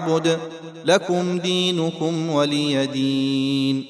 اعبد لكم دينكم ولي دين.